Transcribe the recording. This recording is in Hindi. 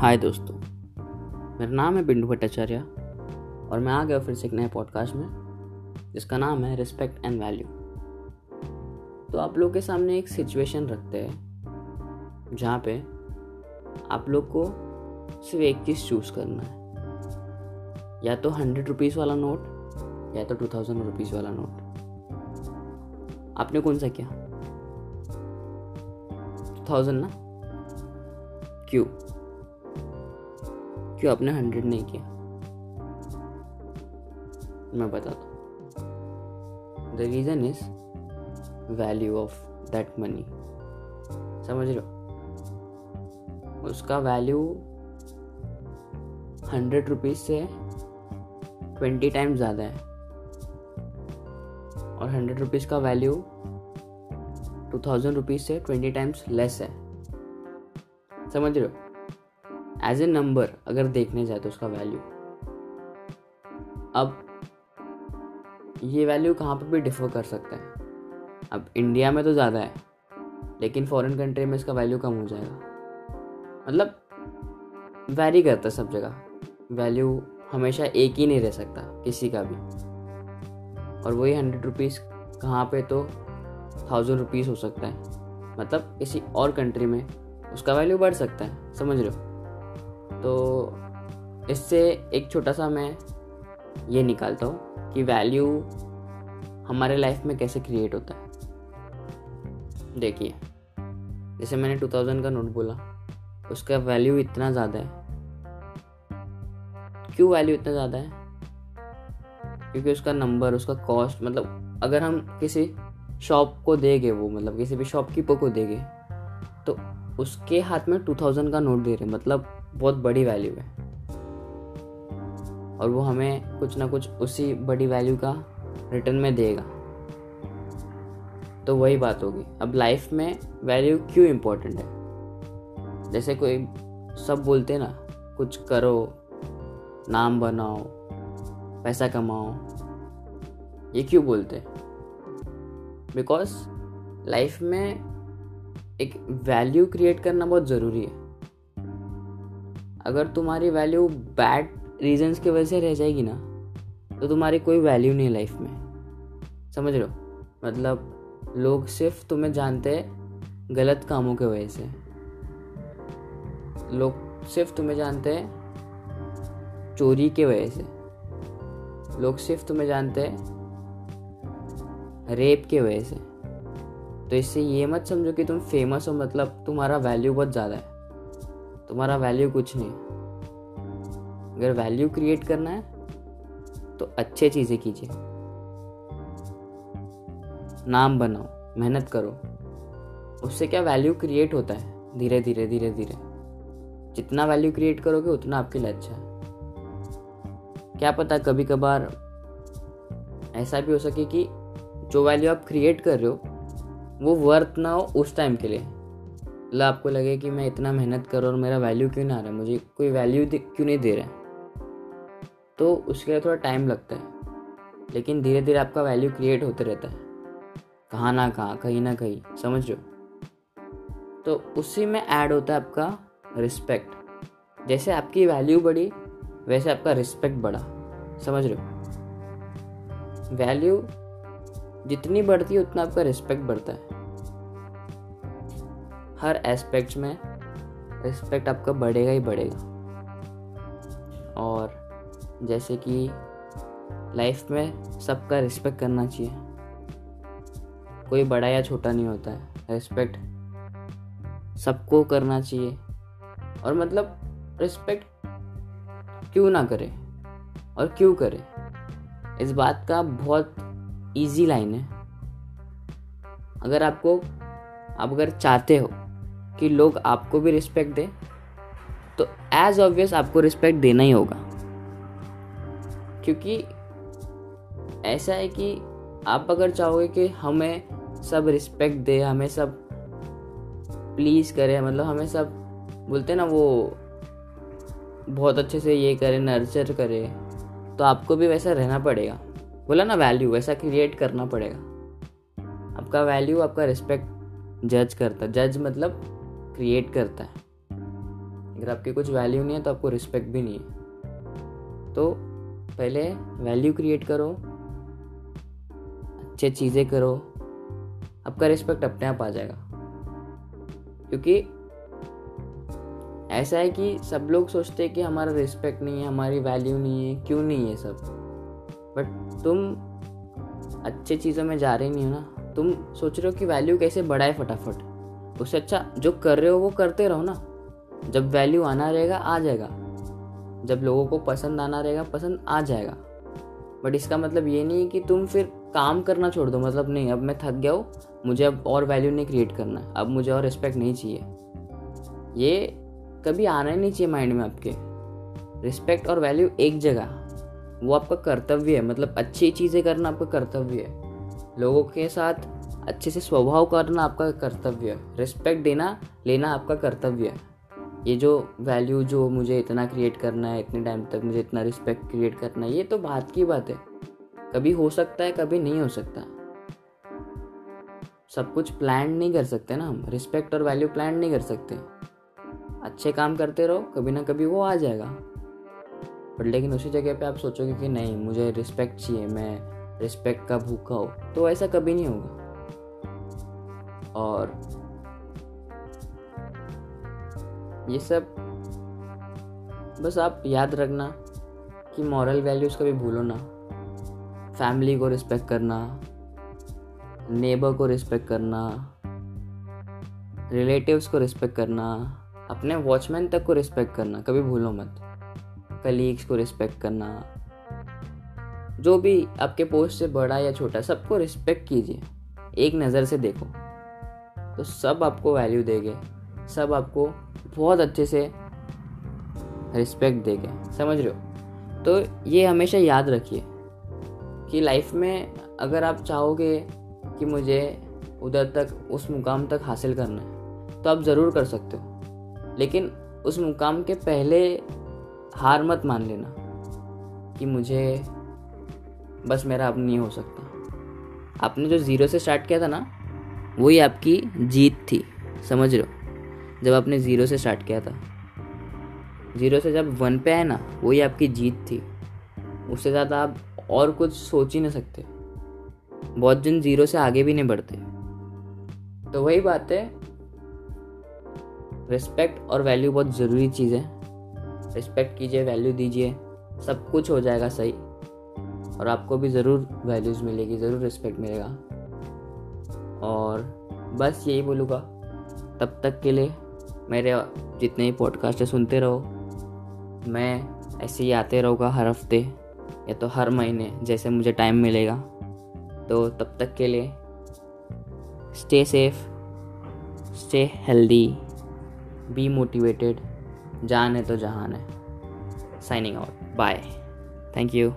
हाय दोस्तों, मेरा नाम है बिंदु भट्टाचार्य और मैं आ गया फिर से एक नए पॉडकास्ट में, जिसका नाम है रिस्पेक्ट एंड वैल्यू तो आप लोग के सामने एक सिचुएशन रखते हैं, जहाँ पे आप लोग को सिर्फ़ एक चीज़ चूज़ करना है। या तो हंड्रेड रुपीज़ वाला नोट या तो टू थाउज़ेंड रुपीज़ वाला नोट आपने कौन सा किया? टू थाउज़ेंड ना? क्यों? क्यों आपने हंड्रेड नहीं किया? मैं बताता हूँ। The reason is value of that money समझ रहे हो? उसका वैल्यू हंड्रेड रुपीज़ से ट्वेंटी टाइम्स ज़्यादा है। और हंड्रेड रुपीज़ का वैल्यू टू थाउज़ेंड रुपीज़ से ट्वेंटी टाइम्स लेस है। समझ रहे हो? एज ए नंबर अगर देखने जाए तो उसका वैल्यू अब, ये वैल्यू कहाँ पर भी डिफर कर सकता है. अब इंडिया में तो ज़्यादा है, लेकिन फॉरेन कंट्री में इसका वैल्यू कम हो जाएगा. मतलब वैरी करता है सब जगह. वैल्यू हमेशा एक ही नहीं रह सकता, किसी का भी. और वही हंड्रेड रुपीज़ कहाँ पे तो थाउज़ेंड रुपीज़ हो सकता है. मतलब किसी और कंट्री में उसका वैल्यू बढ़ सकता है, समझ रहे हो? तो इससे एक छोटा सा मैं ये निकालता हूँ कि वैल्यू हमारे लाइफ में कैसे क्रिएट होता है। देखिए, जैसे मैंने टू थाउज़ेंड का नोट बोला, उसका वैल्यू इतना ज़्यादा है। क्यों वैल्यू इतना ज़्यादा है? क्योंकि उसका नंबर उसका कॉस्ट मतलब अगर हम किसी शॉप को देंगे वो मतलब किसी भी शॉपकीपर को देंगे तो उसके हाथ में टू थाउज़ेंड का नोट दे रहे हैं। मतलब बहुत बड़ी वैल्यू है। और वो हमें कुछ ना कुछ उसी बड़ी वैल्यू का रिटर्न में देगा। तो वही बात होगी। अब लाइफ में वैल्यू क्यों इम्पोर्टेंट है? जैसे कोई सब बोलते हैं ना, कुछ करो, नाम बनाओ, पैसा कमाओ, ये क्यों बोलते बिकॉज़ लाइफ में एक वैल्यू क्रिएट करना बहुत ज़रूरी है। अगर तुम्हारी वैल्यू बैड रीजंस की वजह से रह जाएगी ना तो तुम्हारी कोई वैल्यू नहीं लाइफ में। समझ लो मतलब लोग सिर्फ़ तुम्हें जानते हैं गलत कामों के वजह से। लोग सिर्फ़ तुम्हें जानते हैं चोरी के वजह से। लोग सिर्फ़ तुम्हें जानते हैं रेप के वजह से। तो इससे ये मत समझो कि तुम फ़ेमस हो मतलब तुम्हारा वैल्यू बहुत ज़्यादा है। तुम्हारा वैल्यू कुछ नहीं। अगर वैल्यू क्रिएट करना है तो अच्छे चीज़ें कीजिए। नाम बनाओ, मेहनत करो। उससे क्या वैल्यू क्रिएट होता है? धीरे धीरे धीरे धीरे। जितना वैल्यू क्रिएट करोगे, उतना आपके लिए अच्छा है। क्या पता कभी कभार ऐसा भी हो सके कि जो वैल्यू आप क्रिएट कर रहे हो, वो वर्थ ना हो उस टाइम के लिए। मतलब आपको लगे कि मैं इतना मेहनत कर और मेरा वैल्यू क्यों नहीं आ रहा है? मुझे कोई वैल्यू क्यों नहीं दे रहा है? तो उसके लिए थोड़ा टाइम लगता है। लेकिन धीरे धीरे आपका वैल्यू क्रिएट होते रहता है। कहाँ ना कहाँ, कहीं ना कहीं, समझ हो? तो उसी में ऐड होता है आपका रिस्पेक्ट जैसे आपकी वैल्यू बढ़ी, वैसे आपका रिस्पेक्ट बढ़ा। समझ रहे हो? वैल्यू जितनी बढ़ती है, उतना आपका रिस्पेक्ट बढ़ता है। हर एस्पेक्ट में रिस्पेक्ट आपका बढ़ेगा ही बढ़ेगा। और जैसे कि लाइफ में सबका रिस्पेक्ट करना चाहिए। कोई बड़ा या छोटा नहीं होता है। रिस्पेक्ट सबको करना चाहिए। और मतलब रिस्पेक्ट क्यों ना करे? और क्यों करे? इस बात का बहुत इजी लाइन है। अगर आपको आप अगर चाहते हो कि लोग आपको भी रिस्पेक्ट दें तो एज ऑब्वियस आपको रिस्पेक्ट देना ही होगा। क्योंकि ऐसा है कि आप अगर चाहोगे कि हमें सब रिस्पेक्ट दे, हमें सब प्लीज़ करे मतलब हमें सब, बोलते ना वो, बहुत अच्छे से ये करे नर्चर करे तो आपको भी वैसा रहना पड़ेगा। बोला ना वैल्यू वैसा क्रिएट करना पड़ेगा। आपका वैल्यू आपका रिस्पेक्ट जज करता। जज मतलब क्रिएट करता है। अगर आपकी कुछ वैल्यू नहीं है तो आपको रिस्पेक्ट भी नहीं है। तो पहले वैल्यू क्रिएट करो, अच्छे चीज़ें करो, आपका रिस्पेक्ट अपने आप आ जाएगा। क्योंकि ऐसा है कि सब लोग सोचते हैं कि हमारा रिस्पेक्ट नहीं है, हमारी वैल्यू नहीं है, क्यों नहीं है सब? बट तुम अच्छे चीज़ों में जा रहे नहीं हो ना, तुम सोच रहे हो कि वैल्यू कैसे बढ़ाए फटाफट। उससे अच्छा जो कर रहे हो वो करते रहो ना। जब वैल्यू आना रहेगा, आ जाएगा। जब लोगों को पसंद आना रहेगा, पसंद आ जाएगा। बट इसका मतलब ये नहीं है कि तुम फिर काम करना छोड़ दो। मतलब नहीं, अब मैं थक गया हूँ, मुझे अब और वैल्यू नहीं क्रिएट करना अब मुझे और रिस्पेक्ट नहीं चाहिए। ये कभी आना ही नहीं चाहिए माइंड में आपके। रिस्पेक्ट और वैल्यू एक जगह। वो आपका कर्तव्य है। मतलब अच्छी चीज़ें करना आपका कर्तव्य है। लोगों के साथ अच्छे से स्वभाव करना आपका कर्तव्य है। रिस्पेक्ट देना, लेना आपका कर्तव्य है। ये जो वैल्यू जो मुझे इतना क्रिएट करना है, इतने टाइम तक मुझे इतना रिस्पेक्ट क्रिएट करना है, ये तो बात की बात है। कभी हो सकता है, कभी नहीं हो सकता। सब कुछ प्लान नहीं कर सकते ना हम। रिस्पेक्ट और वैल्यू प्लान नहीं कर सकते। अच्छे काम करते रहो, कभी ना कभी वो आ जाएगा। बट लेकिन उसी जगह पे आप सोचोगे कि नहीं, मुझे रिस्पेक्ट चाहिए, मैं रिस्पेक्ट का भूखा हो। तो ऐसा कभी नहीं होगा। और ये सब बस आप याद रखना कि मॉरल वैल्यूज़ कभी भूलो ना। फैमिली को रिस्पेक्ट करना नेबर को रिस्पेक्ट करना रिलेटिव्स को रिस्पेक्ट करना, अपने वॉचमैन तक को रिस्पेक्ट करना, कभी भूलो मत। कलीग्स को रिस्पेक्ट करना, जो भी आपके पोस्ट से बड़ा या छोटा, सबको रिस्पेक्ट कीजिए। एक नज़र से देखो। तो सब आपको वैल्यू देंगे। सब आपको बहुत अच्छे से रिस्पेक्ट देंगे। समझ रहे हो? तो ये हमेशा याद रखिए कि लाइफ में अगर आप चाहोगे कि मुझे उधर तक, उस मुकाम तक हासिल करना है तो आप ज़रूर कर सकते हो। लेकिन उस मुकाम के पहले हार मत मान लेना कि मुझे बस मेरा अब नहीं हो सकता। आपने जो ज़ीरो से स्टार्ट किया था ना वही आपकी जीत थी, समझ लो जब आपने ज़ीरो से स्टार्ट किया था। ज़ीरो से जब वन पे आए ना, वही आपकी जीत थी। उससे ज़्यादा आप और कुछ सोच ही नहीं सकते। बहुत जन ज़ीरो से आगे भी नहीं बढ़ते। तो वही बात है। रिस्पेक्ट और वैल्यू बहुत ज़रूरी चीज़ है। रिस्पेक्ट कीजिए वैल्यू दीजिए। सब कुछ हो जाएगा सही। और आपको भी ज़रूर वैल्यूज़ मिलेगी, ज़रूर रिस्पेक्ट मिलेगा। और बस यही बोलूँगा। तब तक के लिए मेरे जितने ही पॉडकास्ट सुनते रहो, मैं ऐसे ही आते रहूँगा हर हफ़्ते या तो हर महीने जैसे मुझे टाइम मिलेगा। तो तब तक के लिए stay safe stay healthy be motivated जान है तो जहान है। Signing out bye thank you